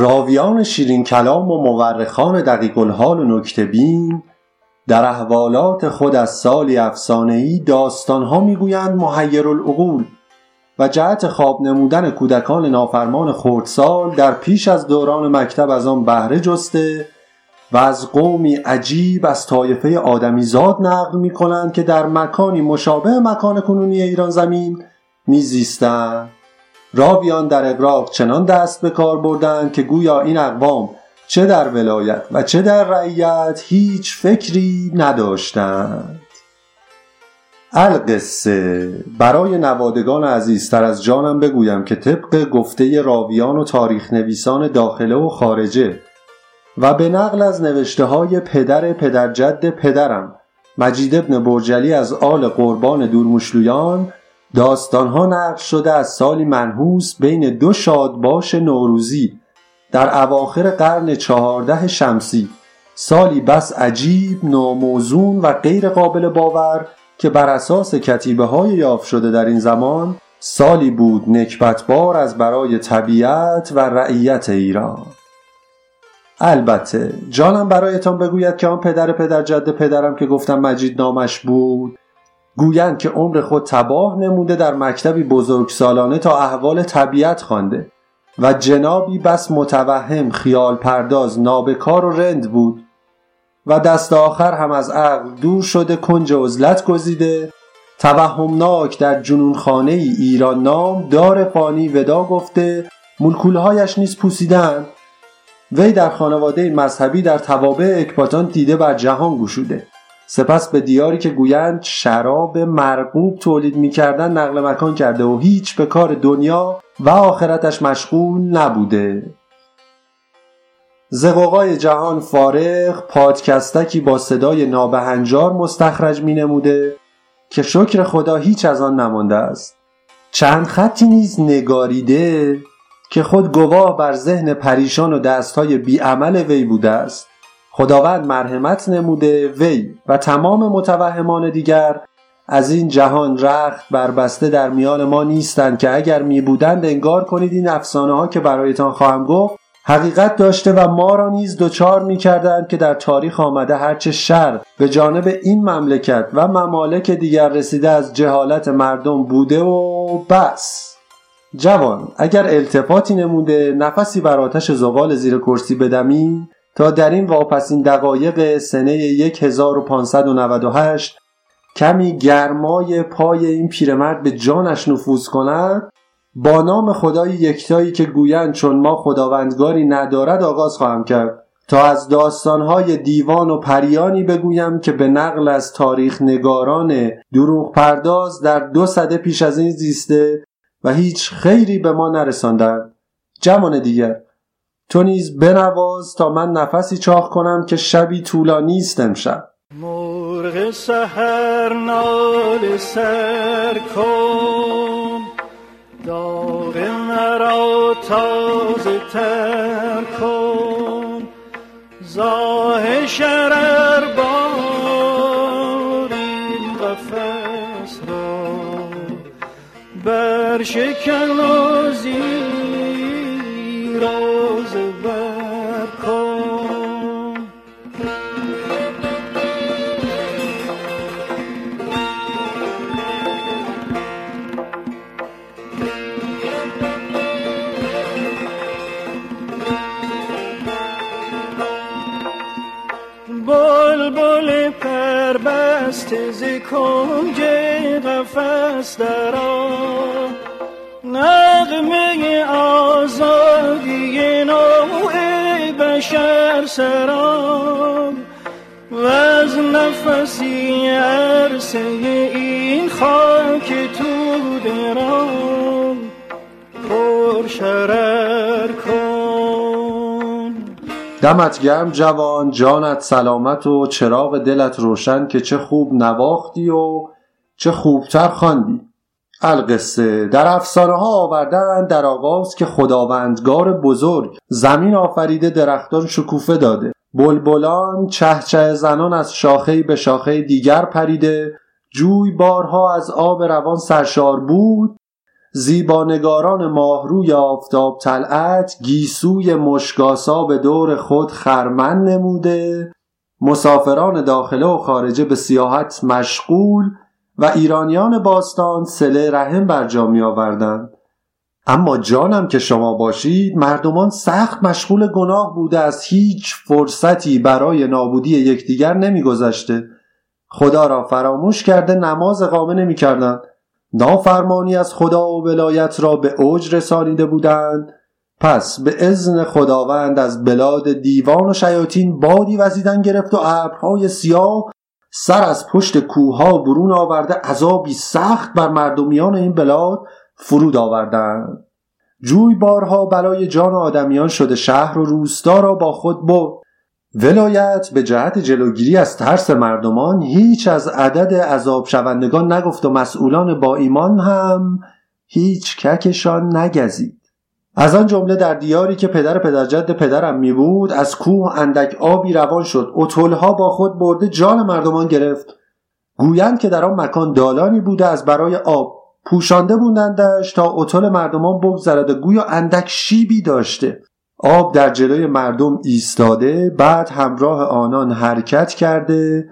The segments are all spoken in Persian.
راویان شیرین کلام و مورخان دقیق الحال و نکته بین در احوالات خود از سالی افسانه ای داستانها می‌گویند محیرالعقول و جهت خواب نمودن کودکان نافرمان خردسال در پیش از دوران مکتب از آن بهره جسته و از قومی عجیب از طایفه آدمیزاد نقل می کنند که در مکانی مشابه مکان کنونی ایران زمین میزیستند. راویان در اقراق چنان دست به کار بردند که گویا این اقوام چه در ولایت و چه در رعیت هیچ فکری نداشتند. القصه. برای نوادگان عزیزتر از جانم بگویم که طبق گفته راویان و تاریخ نویسان داخله و خارجه و به نقل از نوشته های پدر پدرجد پدرم مجید ابن برجلی از آل قربان دورمشلویان داستانها نقل شده از سالی منحوس بین دو شادباش نوروزی در اواخر قرن چهارده شمسی. سالی بس عجیب ناموزون و غیر قابل باور که بر اساس کتیبه های یافت شده در این زمان سالی بود نکبتبار از برای طبیعت و رعیت ایران. البته جانم برایتان بگوید که آن پدر پدر جد پدرم که گفتم مجید نامش بود گویند که عمر خود تباه نموده در مکتبی بزرگ سالانه تا احوال طبیعت خوانده و جنابی بس متوهم خیال پرداز نابکار و رند بود و دست آخر هم از عقل دور شده کنج عزلت گزیده. توهمناک در جنون خانه ای ایران نام دار فانی ودا گفته ملکولهایش نیز پوسیدن وی در خانواده مذهبی در توابع اکباتان دیده بر جهان گشوده. سپس به دیاری که گویند شراب مرغوب تولید می‌کردن نقل مکان کرده و هیچ به کار دنیا و آخرتش مشغول نبوده. زقوقای جهان فارغ پادکستکی با صدای نابهنجار مستخرج می نموده که شکر خدا هیچ از آن نمانده است. چند خطی نیز نگاریده که خود گواه بر ذهن پریشان و دستهای بیعمل وی بوده است. خداوند مرحمت نموده وی و تمام متوهمان دیگر از این جهان رخت بربسته در میان ما نیستند که اگر می بودند انگار کنید این افسانه ها که برایتان خواهم گفت حقیقت داشته و ما را نیز دچار می کردند که در تاریخ آمده هرچه شر به جانب این مملکت و ممالک دیگر رسیده از جهالت مردم بوده و بس. جوان اگر التفاتی نموده نفسی بر آتش زغال زیر کرسی بدمی تا در این واپسین دقایق سنه 1598 کمی گرمای پای این پیرمرد به جانش نفوذ کند با نام خدای یکتایی که گویند چون ما خداوندگاری ندارد آغاز خواهم کرد. تا از داستانهای دیوان و پریانی بگویم که به نقل از تاریخ نگاران دروغ پرداز در دو صده پیش از این زیسته و هیچ خیری به ما نرساندند. جوان دیگر تو نیز بنواز تا من نفسی چاخ کنم که شبی طولانی است امشب. مرغ سحر نال سر کن داغ مرا تازه تر کن. زاه شرر بار این قفص را بر شکن و دست دمت گرم جوان جانت سلامت و چراغ دلت روشن که چه خوب نواختی و چه خوبتر خواندی. القصه در افسانه ها آوردن در آغاز که خداوندگار بزرگ زمین آفریده درختان شکوفه داده. بلبلان چهچه زنان از شاخه به شاخه دیگر پریده. جوی بارها از آب روان سرشار بود. زیبانگاران ماهروی آفتاب طلعت گیسوی مشکاسا به دور خود خرمن نموده. مسافران داخله و خارجه به سیاحت مشغول و ایرانیان باستان سله رحم بر جا می آوردند. اما جانم که شما باشید مردمان سخت مشغول گناه بوده از هیچ فرصتی برای نابودی یکدیگر نمیگذشته. خدا را فراموش کرده نماز اقامه نمی‌کردند. نافرمانی از خدا و ولایت را به اوج رسانیده بودند. پس به ازن خداوند از بلاد دیوان و شیاطین بادی وزیدن گرفت و ابرهای سیاه سر از پشت کوها برون آورده عذابی سخت بر مردمیان این بلاد فرود آوردند. جوی بارها بلای جان آدمیان شده شهر و روستا را با خود برد. ولایت به جهت جلوگیری از ترس مردمان هیچ از عدد عذاب شوندگان نگفت و مسئولان با ایمان هم هیچ ککشان نگزید. از آن جمله در دیاری که پدر پدرجد پدرم می بود از کوه اندک آبی روان شد. اتولها با خود برده جان مردمان گرفت. گویند که در آن مکان دالانی بوده از برای آب پوشانده بودندش تا اتول مردمان بگذرد گویا اندک شیبی داشته. آب در جلوی مردم ایستاده بعد همراه آنان حرکت کرده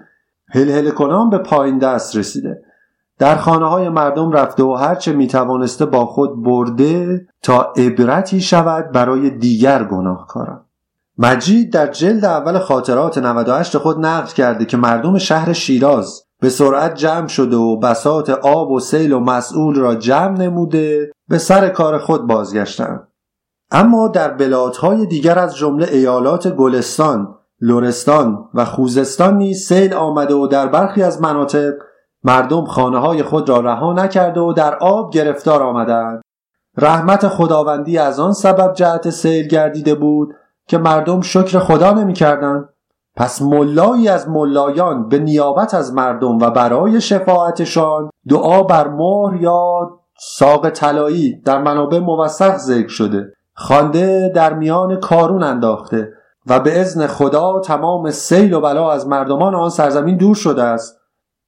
هل کنان به پایین دست رسیده. در خانه های مردم رفته و هرچه می توانسته با خود برده تا عبرتی شود برای دیگر گناهکاران. مجید در جلد اول خاطرات 98 خود نقل کرده که مردم شهر شیراز به سرعت جمع شده و بسات آب و سیل و مسئول را جمع نموده به سر کار خود بازگشتند. اما در بلادهای دیگر از جمله ایالات گلستان، لورستان و خوزستان نیز سیل آمده و در برخی از مناطق مردم خانه های خود را رها نکرده و در آب گرفتار آمدند. رحمت خداوندی از آن سبب جهت سیل گردیده بود که مردم شکر خدا نمی‌کردند. پس ملایی از ملایان به نیابت از مردم و برای شفاعتشان دعا بر مهر یا ساق طلایی در منابع موثق ذکر شده. خوانده در میان کارون انداخته و به ازن خدا تمام سیل و بلا از مردمان آن سرزمین دور شده است.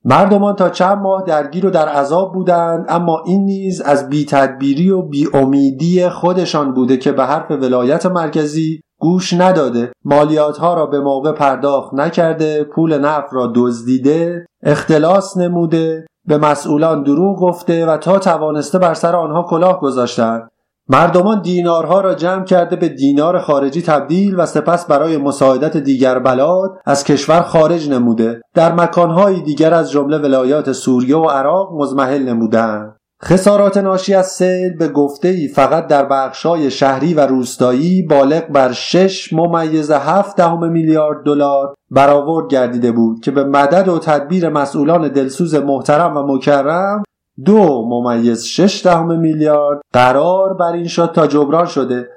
مردمان تا چند ماه درگیر و در عذاب بودند اما این نیز از بی تدبیری و بی امیدی خودشان بوده که به حرف ولایت مرکزی گوش نداده. مالیات ها را به موقع پرداخت نکرده پول نفت را دزدیده اختلاس نموده به مسئولان دروغ گفته و تا توانسته بر سر آنها کلاه گذاشتند. مردمان دینارها را جمع کرده به دینار خارجی تبدیل و سپس برای مساعدت دیگر بلاد از کشور خارج نموده. در مکانهای دیگر از جمله ولایات سوریه و عراق مزمحل نمودند خسارات ناشی از سیل به گفته ای فقط در بخشای شهری و روستایی بالغ بر 6 ممیز 7 دهم میلیارد دلار برآورد گردیده بود که به مدد و تدبیر مسئولان دلسوز محترم و مکرم دو ممیز شش دهم میلیارد قرار بر این شد تا جبران شده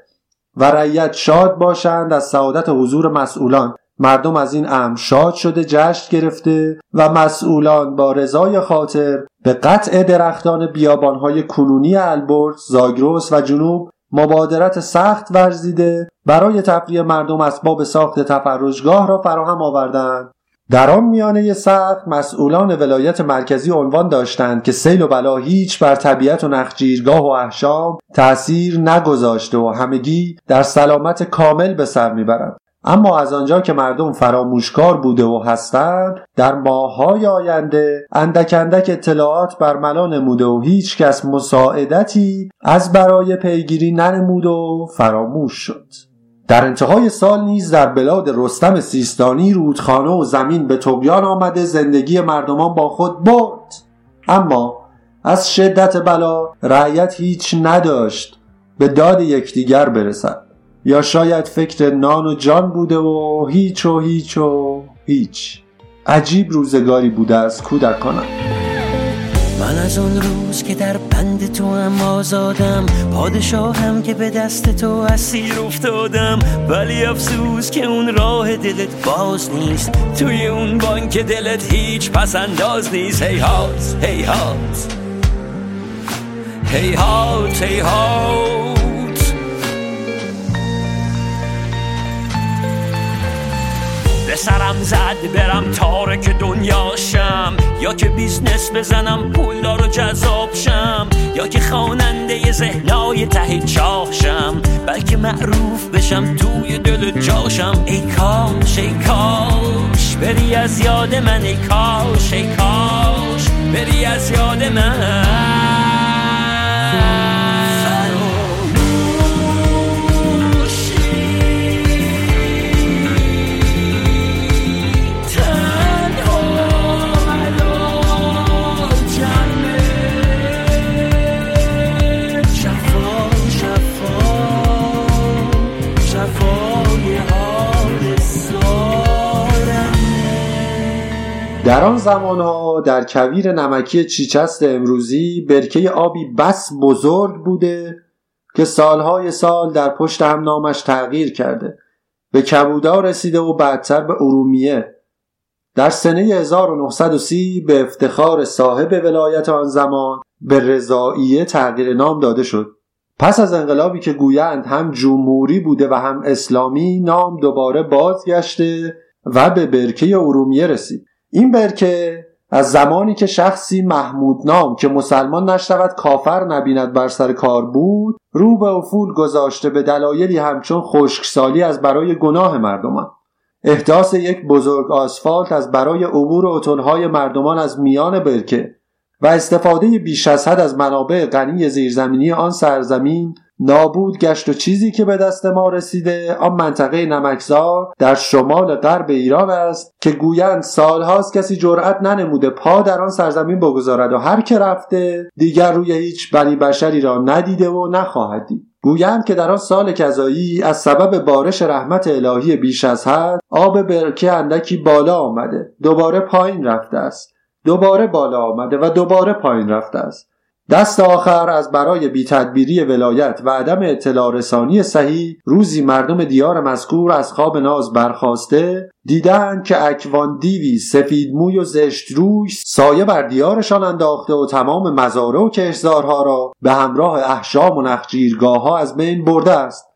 و رعیت شاد باشند از سعادت حضور مسئولان. مردم از این امر شاد شده جشن گرفته و مسئولان با رضای خاطر به قطع درختان بیابانهای کنونی البرز، زاگرس و جنوب مبادرت سخت ورزیده. برای تفریح مردم اسباب ساخت تفرجگاه را فراهم آوردند. در آن میانه سخت مسئولان ولایت مرکزی عنوان داشتند که سیل و بلا هیچ بر طبیعت و نخجیرگاه و احشام تأثیر نگذاشته و همگی در سلامت کامل به سر می‌برند. اما از آنجا که مردم فراموشکار بوده و هستند در ماههای آینده اندک اندک اطلاعات برملا نموده و هیچ کس مساعدتی از برای پیگیری ننمود و فراموش شد. در انتهای سال نیز در بلاد رستم سیستانی رودخانه و زمین به تقیان آمده زندگی مردمان با خود برد. اما از شدت بلا رعیت هیچ نداشت به داد یکدیگر برسد. یا شاید فکر نان و جان بوده و هیچ و هیچ و هیچ. عجیب روزگاری بوده از کودکانم. من از اون روز که در بند تو هم آزادم پادشاهم که به دست تو اسیر افتادم. ولی افسوس که اون راه دلت باز نیست. توی اون بانک دلت هیچ پس انداز نیست. هیهات هیهات. هیهات هیهات به سرم زد برم تارک دنیا شم. یا که business بزنم پولدار و جذاب شم. یا که خواننده ذهنای ته چاهشم بلکه معروف بشم توی دل جاشم. ای کاش ای کاش بری از یاد من ای کاش ای کاش بری از یاد من. در آن زمانها در کویر نمکی چیچست امروزی برکه آبی بس بزرگ بوده که سالهای سال در پشت هم نامش تغییر کرده. به کبودا رسیده و بعدتر به ارومیه. در سنه 1930 به افتخار صاحب ولایت آن زمان به رضاییه تغییر نام داده شد. پس از انقلابی که گویند هم جمهوری بوده و هم اسلامی نام دوباره بازگشته و به برکه ارومیه رسید. این برکه از زمانی که شخصی محمود نام که مسلمان نشود کافر نبیند بر سر کار بود رو به افول گذاشته به دلایلی همچون خشکسالی از برای گناه مردمان. احداث یک بزرگ آسفالت از برای عبور اتلهای مردمان از میان برکه و استفاده بیش از حد از منابع غنی زیرزمینی آن سرزمین نابود گشت و چیزی که به دست ما رسیده. آن منطقه نمکزار در شمال غرب ایران است که گویند سالهاست کسی جرأت ننموده پا در آن سرزمین بگذارد و هر که رفته دیگر روی هیچ بنی بشری را ندیده و نخواهد دید. گویند که در آن سال کذایی از سبب بارش رحمت الهی بیش از حد آب برکه اندکی بالا آمده. دوباره پایین رفته است. دوباره بالا آمده و دوباره پایین رفته است. دست آخر از برای بیتدبیری ولایت و عدم اطلاع رسانی صحیح روزی مردم دیار مذکور از خواب ناز برخواسته دیدند که اکوان دیوی سفید موی و زشت روی سایه بر دیارشان انداخته و تمام مزاره و کشزارها را به همراه احشام و نخجیرگاه ها از بین برده است.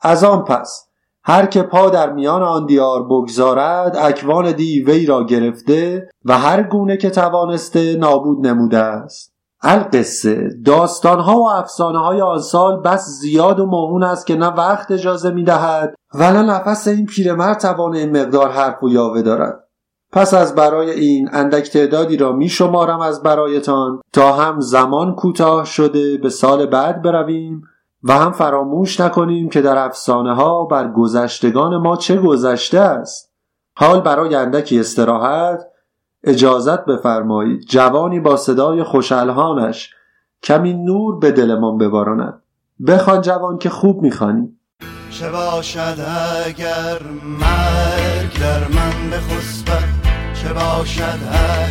از آن پس هر که پا در میان آن دیار بگذارد اکوان دی وی را گرفته و هر گونه که توانسته نابود نموده است. القصه داستانها و افسانه های آن سال بس زیاد و موهون است که نه وقت اجازه می دهد و نه نفس این پیرمرد توان این مقدار حرف و یاوه دارد. پس از برای این اندک تعدادی را می شمارم از برایتان تا هم زمان کوتاه شده به سال بعد برویم و هم فراموش نکنیم که در افسانه ها بر گذشتگان ما چه گذشته است. حال برای اندکی استراحت اجازت بفرمایید جوانی با صدای خوشالهانش کمی نور به دلمان بباراند. بخوان جوان که خوب می‌خوانی. چه باشد اگر مرگ در من بخسبد؟ چه باشد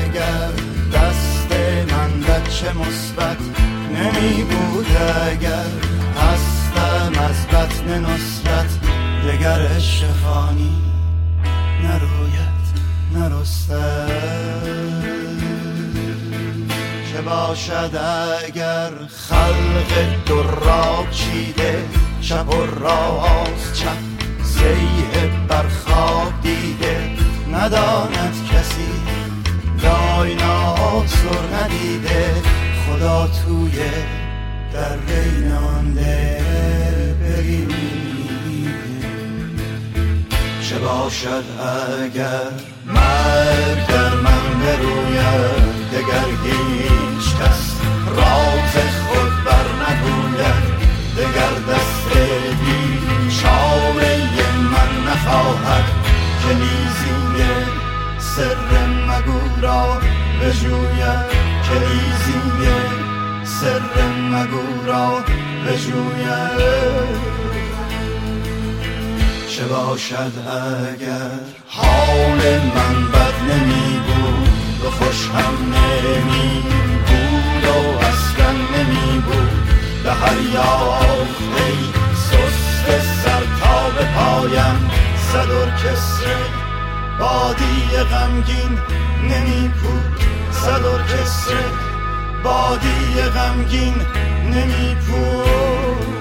اگر دست من چه مثبت؟ نمی بود اگر هستم از بطن نصرت دگر شفانی نروید نرسته چه باشد اگر خلق دراب چیده چپ و راست چپ زیه بر دیده. نداند کسی دایناسر ندیده. خدا توی در بین باشد اگر مرگ در من بروید دگر هیچ کس راز خود بر نگوید. دگر دست بی چاره من نخواهد که نیزی سر مگو را بجوید. که نیزی سر مگو را بجوید. چه باشد اگر حال من بد نمی بود و خوش هم نمی بود و اصلا نمی بود به هر یافته سست سر تا به پایم صدر کسره بادی غمگین نمی بود صدر کسره بادی غمگین نمیپود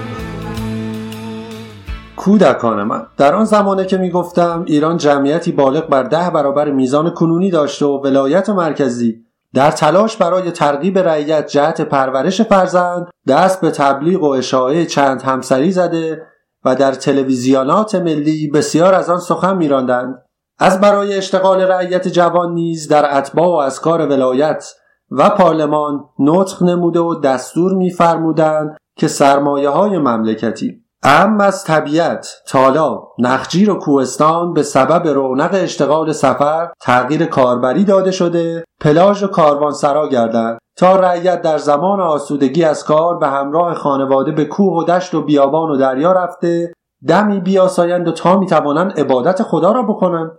کودکان من. در آن زمانه که می‌گفتم ایران جمعیتی بالغ بر ده برابر میزان کنونی داشته و ولایت مرکزی در تلاش برای ترغیب رعیت جهت پرورش فرزند دست به تبلیغ و اشاعه چند همسری زده و در تلویزیونات ملی بسیار از آن سخن میراندند. از برای اشتغال رعیت جوان نیز در اتباع و اسکار ولایت و پارلمان نطق نموده و دستور میفرمودند که سرمایه های مملکتی ام از طبیعت، تالاب، نخجیر و کوهستان به سبب رونق اشتغال سفر تغییر کاربری داده شده پلاژ و کاروانسرا گردند تا رعیت در زمان آسودگی از کار به همراه خانواده به کوه و دشت و بیابان و دریا رفته دمی بیاسایند و تا می‌توانند عبادت خدا را بکنند.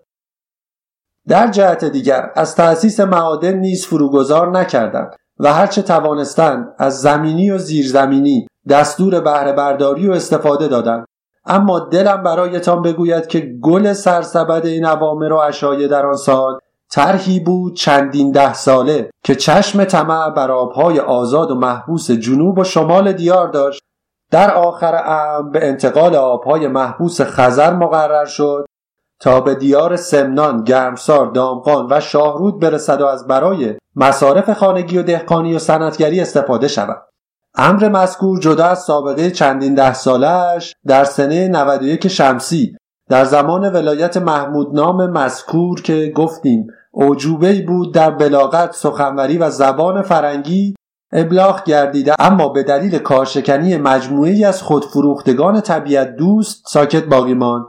در جهت دیگر از تأسیس معادن نیز فروگذار نکردند و هرچه توانستند از زمینی و زیرزمینی دستور بهره برداری و استفاده دادند اما دلم برایتان بگوید که گل سرسبد این عوامر و اشایه در آن سال طرحی بود چندین ده ساله که چشم طمع بر آبهای آزاد و محبوس جنوب و شمال دیار داشت در آخر ام به انتقال آبهای محبوس خزر مقرر شد تا به دیار سمنان، گرمسار، دامغان و شاهرود برسد و از برای مصارف خانگی و دهقانی و صنعتگری استفاده شود. امر مذکور جدا از سابقه چندین ده سالش در سنه 91 شمسی در زمان ولایت محمود نام مذکور که گفتیم عجوبه بود در بلاغت سخنوری و زبان فرنگی ابلاغ گردیده اما به دلیل کارشکنی مجموعی از خودفروختگان طبیعت دوست ساکت باقی ماند.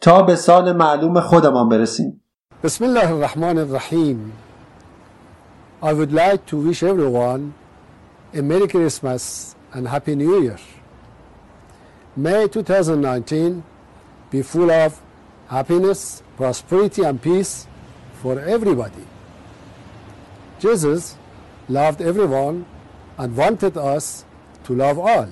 تا به سال معلوم خودمان برسیم. بسم الله الرحمن الرحیم. I would like to wish everyone a Merry Christmas and Happy New Year. May 2019 be full of happiness, prosperity, and peace for everybody. Jesus loved everyone and wanted us to love all.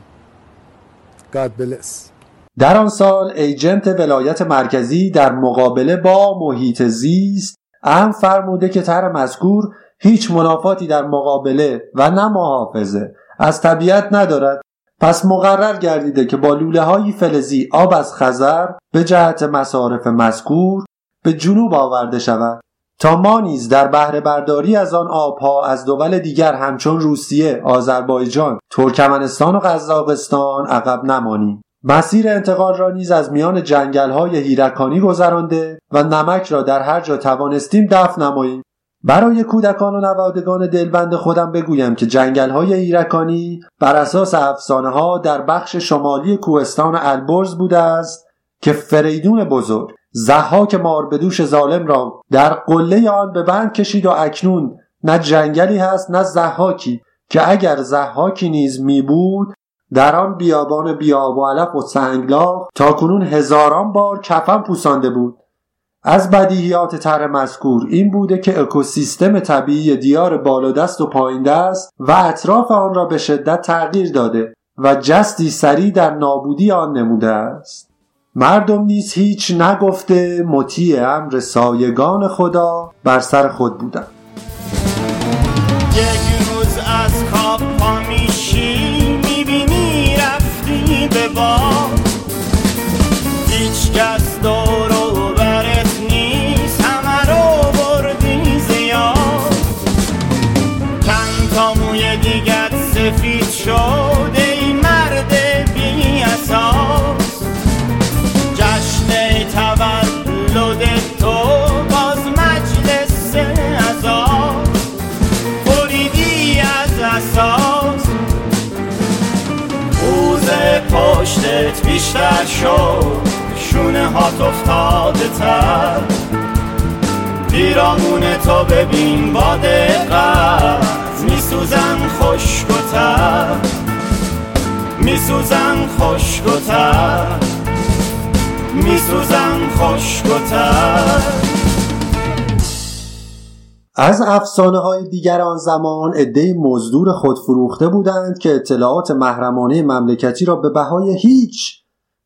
God bless. در آن سال ایجنت ولایت مرکزی در مقابله با محیط زیست ام فرموده که طرح مذکور هیچ منافاتی در مقابله و نه محافظه از طبیعت ندارد. پس مقرر گردیده که با لوله های فلزی آب از خزر به جهت مصارف مذکور به جنوب آورده شود. تا ما نیز در بهره برداری از آن آبها از دول دیگر همچون روسیه، آذربایجان، ترکمنستان و قزاقستان عقب نمانیم. مسیر انتقال را نیز از میان جنگل های هیرکانی گذرانده و نمک را در هر جا توانستیم دفن نماییم. برای کودکان و نوادگان دلبند خودم بگویم که جنگل های ایرکانی بر اساس افسانه ها در بخش شمالی کوهستان البرز بوده است که فریدون بزرگ زحاک ماربدوش ظالم را در قله آن به بند کشید و اکنون نه جنگلی هست نه زحاکی که اگر زحاکی نیز می بود در آن بیابان بیاب و علف و سنگلاخ تا کنون هزاران بار کفن پوسانده بود. از بدیهیات طرح مذکور این بوده که اکوسیستم طبیعی دیار بالادست و پایین دست و اطراف آن را به شدت تغییر داده و جستی سریع در نابودی آن نموده است. مردم نیز هیچ نگفته مطیع امر سایگان خدا بر سر خود بودند. بیشتر شد شونه هات افتاده تر. پیرامون تو ببین با دقت میسوزن خشک و تر. میسوزن خشک و تر. میسوزن خشک و تر. از افسانه های دیگر آن زمان عدهای مزدور خود فروخته بودند که اطلاعات محرمانه مملکتی را به بهای هیچ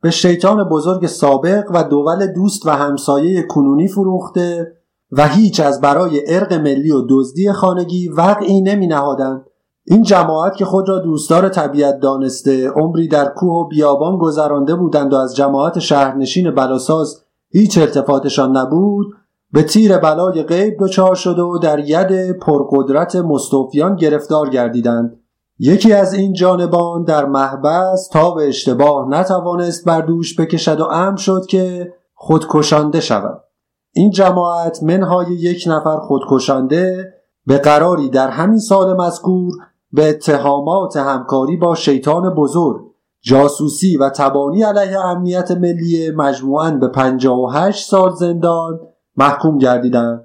به شیطان بزرگ سابق و دول دوست و همسایه کنونی فروخته و هیچ از برای ارق ملی و دزدی خانگی وقعی نمی نهادند این جماعت که خود را دوستدار طبیعت دانسته عمری در کوه و بیابان گذرانده بودند و از جماعت شهرنشین بلاساز هیچ ارتفاعتشان نبود به تیر بلای غیب دچار شده و در ید پرقدرت مستوفیان گرفتار گردیدند. یکی از این جانبان در محبس تا به اشتباه نتوانست بر دوش بکشد و امر شد که خودکشانده شود. این جماعت منهای یک نفر خودکشانده به قراری در همین سال مذکور به اتهامات همکاری با شیطان بزرگ جاسوسی و تبانی علیه امنیت ملی مجموعاً به 58 سال زندان محکوم گردیدند.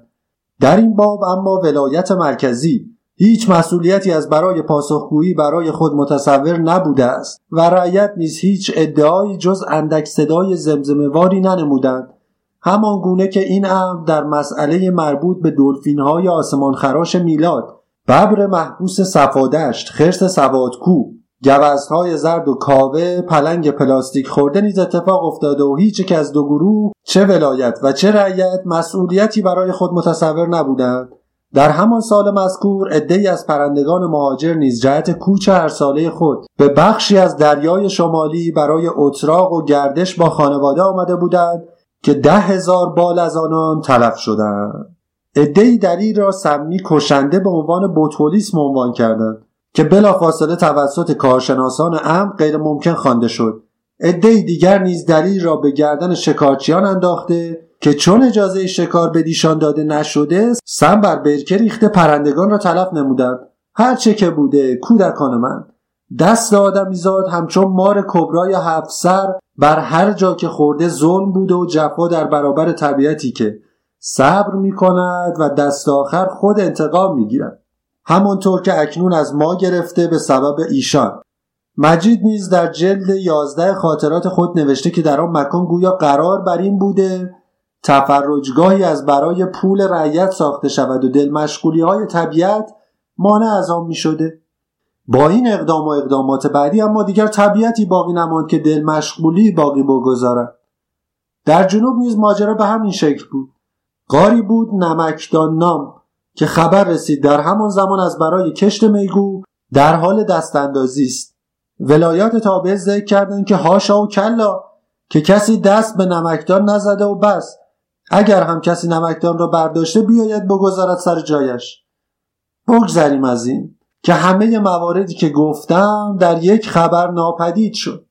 در این باب اما ولایت مرکزی هیچ مسئولیتی از برای پاسخگویی برای خود متصور نبوده است و رعیت نیز هیچ ادعایی جز اندک صدای زمزمهواری ننمودند. همان گونه که این امر در مسئله مربوط به دلفین های آسمان خراش میلاد ببر محبوس صفادشت خرس سوادکو گوزهای زرد و کاوه پلنگ پلاستیک خورده نیز اتفاق افتاده و هیچ یک از دو گروه چه ولایت و چه رعیت مسئولیتی برای خود متصور نبودند. در همان سال مذکور عدهای از پرندگان مهاجر نیز جهت کوچ هر ساله خود به بخشی از دریای شمالی برای اتراق و گردش با خانواده آمده بودند که ده هزار بال از آنان تلف شدند. عدهای دلیل را سمی کشنده به عنوان بوتولیسم عنوان کردند که بلافاصله توسط کارشناسان امر غیر ممکن خوانده شد. عدهای دیگر نیز دلیل را به گردن شکارچیان انداخته که چون اجازه شکار به دیشان داده نشده سم بر برکه ریخته پرندگان را تلف نمودند. هرچه که بوده کودکان من. دست آدمیزاد همچون مار کبرای هفت سر بر هر جا که خورده ظلم بوده و جفا در برابر طبیعتی که صبر می کند و دست آخر خود انتقام می گیرد. همانطور که اکنون از ما گرفته به سبب ایشان. مجید نیز در جلد یازده خاطرات خود نوشته که در آن مکان گویا قرار بر این بوده تفرجگاهی از برای پول رعیت ساخته شود و دل مشغولی های طبیعت مانع از آن می شده. با این اقدام و اقدامات بعدی اما دیگر طبیعتی باقی نماند که دل مشغولی باقی بگذارد. در جنوب نیز ماجرا به همین شکل بود. قاری بود نمکدان نام که خبر رسید در همان زمان از برای کشت میگو در حال دست اندازی است. ولایات تابع ذکر کردند که هاشا و کلا که کسی دست به نمکدان نزده و بس اگر هم کسی نمکدان را برداشته بیاید بگذارد سر جایش. بگذریم از این که همه مواردی که گفتم در یک خبر ناپدید شد.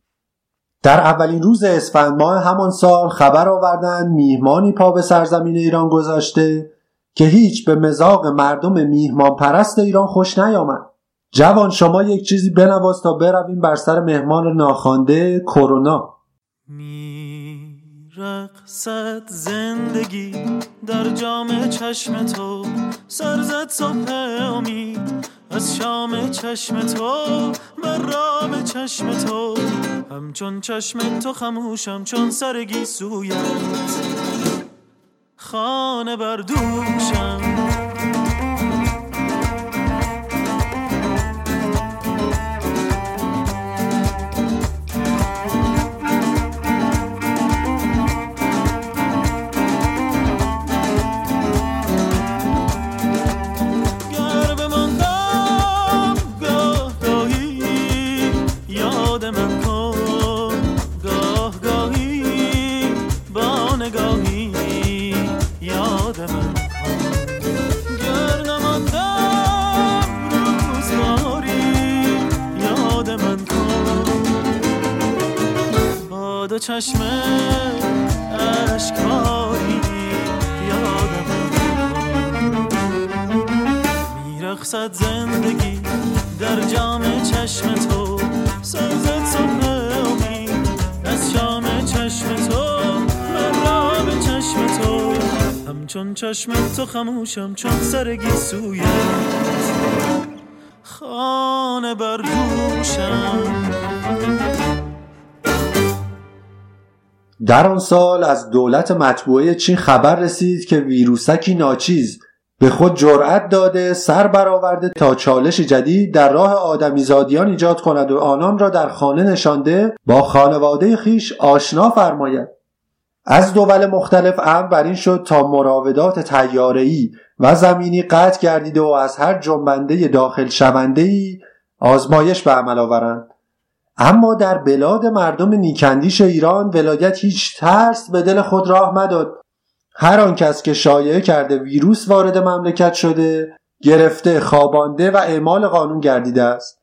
در اولین روز اسفند ماه همان سال خبر آوردن میهمانی پا به سرزمین ایران گذاشته که هیچ به مزاق مردم میهمان پرست ایران خوش نیامد. جوان شما یک چیزی بنواز تا برویم بر سر مهمان ناخوانده کرونا. رقصد زندگی در جام چشم تو سرزد صبح امید از شام چشم تو من رام چشم تو. همچون چشم تو خموشم چون سرگی سویت. خانه بردوشم چشم عشقایی یادم میرخصد زندگی در جام چشم تو سرزد صبح از شام چشم تو من به چشم تو. همچون چشم تو خموشم چون سرگی سویت خانه بر دوشم در آن سال از دولت مطبوعه چین خبر رسید که ویروسکی ناچیز به خود جرأت داده سر برآورده تا چالش جدید در راه آدمیزادیان ایجاد کند و آنان را در خانه نشانده با خانواده خیش آشنا فرماید. از دول مختلف امر بر این شد تا مراودات تیاره‌ای و زمینی قطع گردیده و از هر جنبنده داخل شونده‌ای آزمایش به عمل آورند. اما در بلاد مردم نیکندیش ایران ولایت هیچ ترس به دل خود راه مداد هر آن کس که شایعه کرده ویروس وارد مملکت شده گرفته خوابانده و اعمال قانون گردیده است.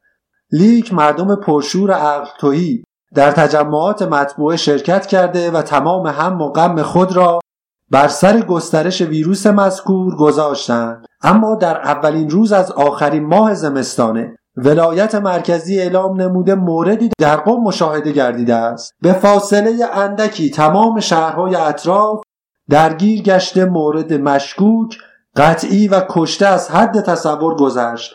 لیک مردم پرشور عقل توهی در تجمعات مطبوعه شرکت کرده و تمام هم و غم خود را بر سر گسترش ویروس مذکور گذاشتند. اما در اولین روز از آخرین ماه زمستانه ولایت مرکزی اعلام نموده موردی در قم مشاهده گردیده است. به فاصله اندکی تمام شهرهای اطراف درگیر گشته مورد مشکوک قطعی و کشته از حد تصور گذشت.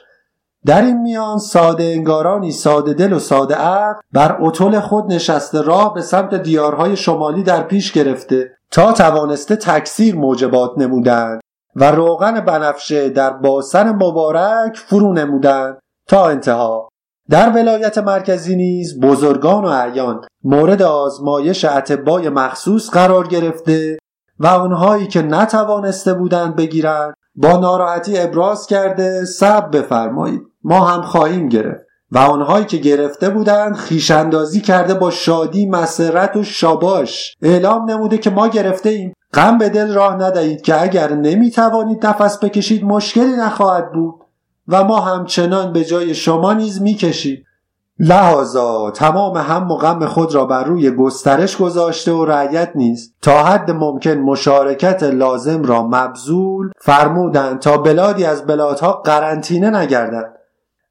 در این میان ساده انگارانی ساده دل و ساده عقل بر اطول خود نشسته راه به سمت دیارهای شمالی در پیش گرفته تا توانسته تکثیر موجبات نمودند و روغن بنفشه در باسن مبارک فرو نمودند. تا انتها. در ولایت مرکزی نیز بزرگان و اعیان مورد آزمایش اتبای مخصوص قرار گرفته و آنهایی که نتوانسته بودند بگیرند با ناراحتی ابراز کرده صبر بفرمایید. ما هم خواهیم گرفت. و آنهایی که گرفته بودند خیشاندازی کرده با شادی مسرت و شاباش اعلام نموده که ما گرفته ایم. غم به دل راه ندهید که اگر نمی‌توانید نفس بکشید مشکلی نخواهد بود. و ما همچنان به جای شما نیز می‌کشیم. لحاظا تمام هم و غم خود را بر روی گسترش گذاشته و رعیت نیست. تا حد ممکن مشارکت لازم را مبذول فرمودند تا بلادی از بلادها قرنطینه نگردند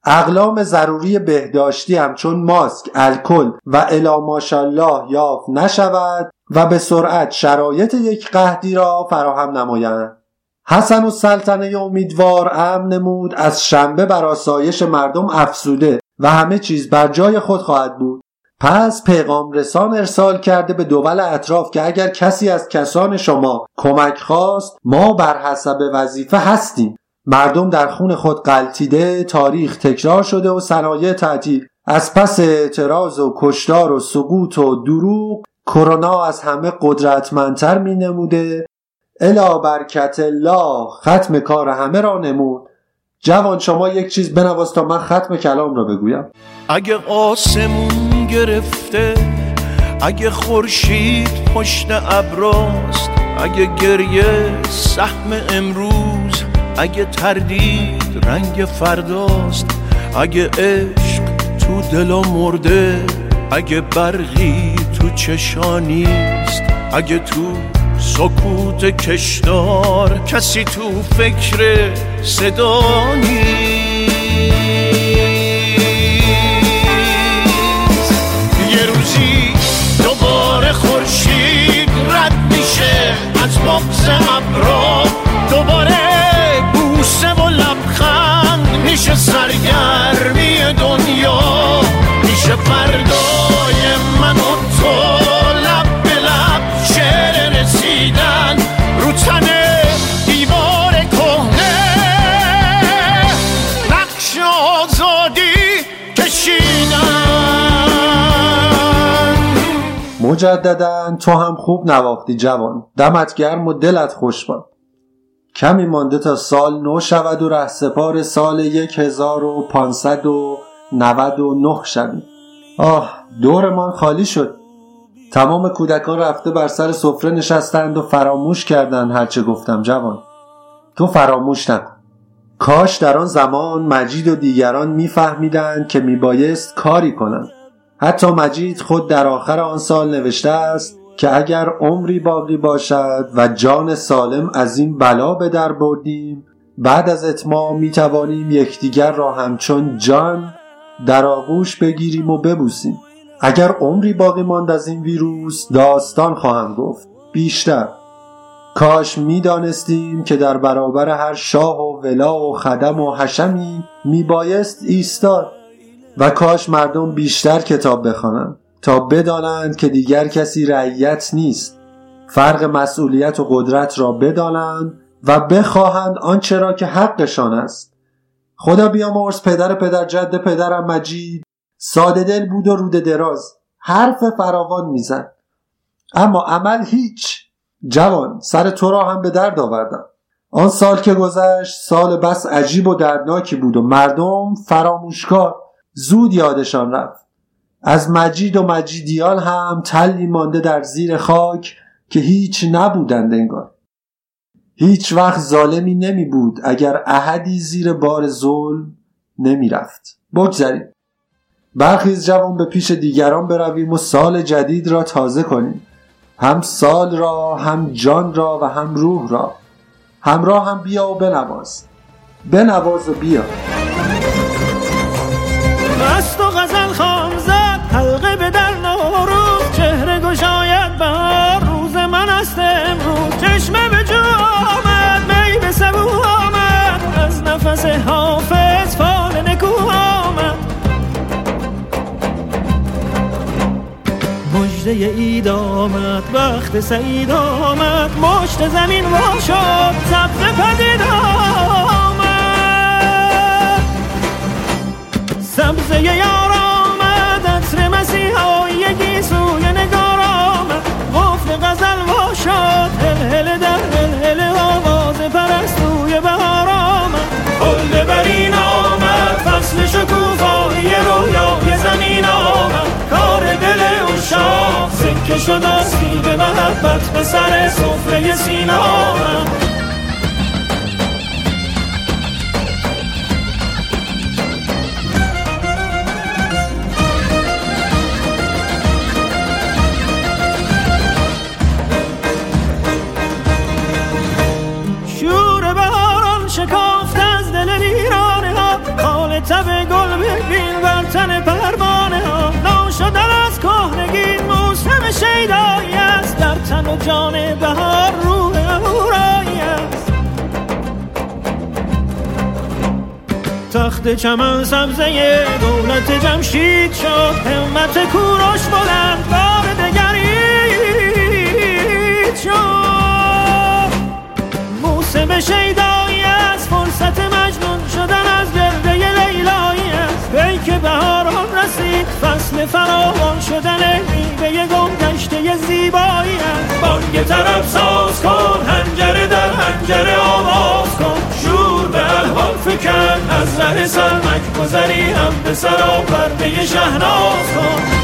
اقلام ضروری بهداشتی همچون ماسک، الکل و الا ماشالله یافت نشود و به سرعت شرایط یک قهدی را فراهم نمایند. حسن و سلطنه امیدوار امن نمود از شنبه بر آسایش مردم افسوده و همه چیز بر جای خود خواهد بود. پس پیغام رسان ارسال کرده به دول اطراف که اگر کسی از کسان شما کمک خواست ما بر حسب وظیفه هستیم. مردم در خون خود قلتیده تاریخ تکرار شده و صنایع تعطیل. از پس اعتراض و کشتار و سقوط و دروغ کرونا از همه قدرتمندتر می نموده الا برکت الله. ختم کار همه را نمود. جوان شما یک چیز بنواز تا من ختم کلام را بگویم. اگه آسمون گرفته اگه خورشید پشت ابراست اگه گریه سهم امروز اگه تردید رنگ فرداست اگه عشق تو دلا مرده اگه برقی تو چشانیست اگه تو سکوت کشدار کسی تو فکر صدا یه روزی دوباره خورشید رد میشه از بغز ابرا مجددا تو هم خوب نواختی جوان. دمت گرم و دلت خوش باد کمی مانده تا سال نو شود و رهسپار سال 1599 شویم. آه دورمان خالی شد. تمام کودکان رفته بر سر سفره نشستند و فراموش کردند هرچه گفتم جوان. تو فراموش نکن. کاش در آن زمان مجید و دیگران میفهمیدند که میبایست کاری کنند. حتی مجید خود در آخر آن سال نوشته است که اگر عمری باقی باشد و جان سالم از این بلا به در بردیم بعد از اتمام می توانیم یکدیگر را همچون جان در آغوش بگیریم و ببوسیم. اگر عمری باقی ماند از این ویروس داستان خواهم گفت. بیشتر کاش می دانستیم که در برابر هر شاه و ولا و خدم و حشمی می بایست ایستاد. و کاش مردم بیشتر کتاب بخوانند تا بدانند که دیگر کسی رعیت نیست. فرق مسئولیت و قدرت را بدانند و بخواهند آنچه را که حقشان است. خدا بیامرز پدر پدر جد پدرم مجید. ساده دل بود و روده دراز. حرف فراوان می‌زد. اما عمل هیچ. جوان سر تو را هم به درد آوردم. آن سال که گذشت سال بس عجیب و دردناکی بود و مردم فراموشکار. زود یادشان رفت. از مجید و مجیدیان هم تلی مانده در زیر خاک که هیچ نبودند انگار. هیچ وقت ظالمی نمی بود اگر احدی زیر بار ظلم نمی رفت. بگذاریم برخیز جوان به پیش دیگران برویم و سال جدید را تازه کنیم. هم سال را هم جان را و هم روح را. همراه هم بیا و بنواز. بنواز و بیا. مست و غزل خام زد. حلقه به در نوروز. چهره گشاید بهار روز من است. امروز چشمه به جو آمد. می به سبو آمد. از نفس حافظ فال نکو آمد. مجده اید آمد. وقت سعید آمد. مشت زمین وا شد. سبز پدید آمد سبزه یار آمد عطر مسیحایی سوی نگار آمد. قفل غزل وا شد هل در هل هل آواز پرستوی بهار آمد. کل برین آمد فصل شکوفایی رویای زمین آمد. کار دل اشاق سکه شد آسیب محبت به سر سفره سین آمد. جان بهار روح اهورایی است. تخت چمن سبزه دولت جمشید شد همت کوروش بلند بار دگرید شد. موسم شیدایی از فرصت مجنون شدن از گرده لیلایی است پیک بهاران رسید فصل فراوان شدن میوه گم گشته زیبایی است بانگ طرب ساز کن هنجره در هنجره آواز کن. شور به الحال فکن از ره سلمک گذری هم به سرا پرده شهناز کن.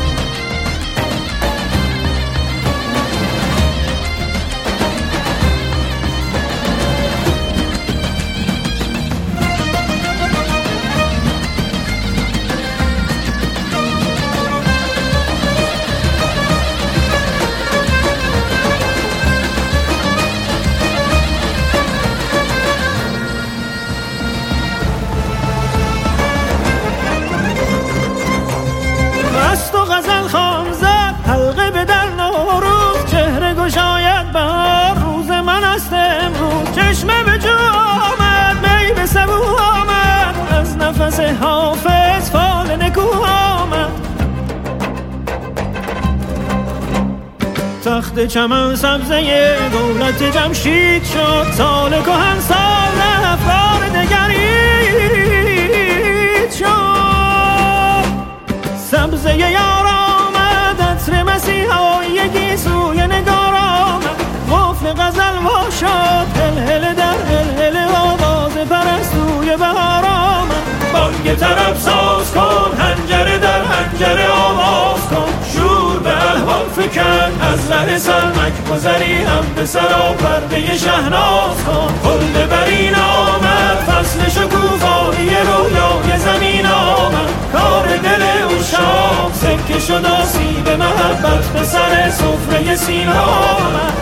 تخت چمن سبزه دولت جمشید شد سال کهن سال رفت بار دگرید شد. سبزه یار آمد عطر مسیحایی سوی نگار آمد قفل غزل وا شد فکن از ره سلمک گذری هم به سرا پرده شهناز کن کل برین آمد فصل شکوفایی رویای زمین آمد. کار دل اشاق سکه شد آسیب محبت به سر سفره سین آمد.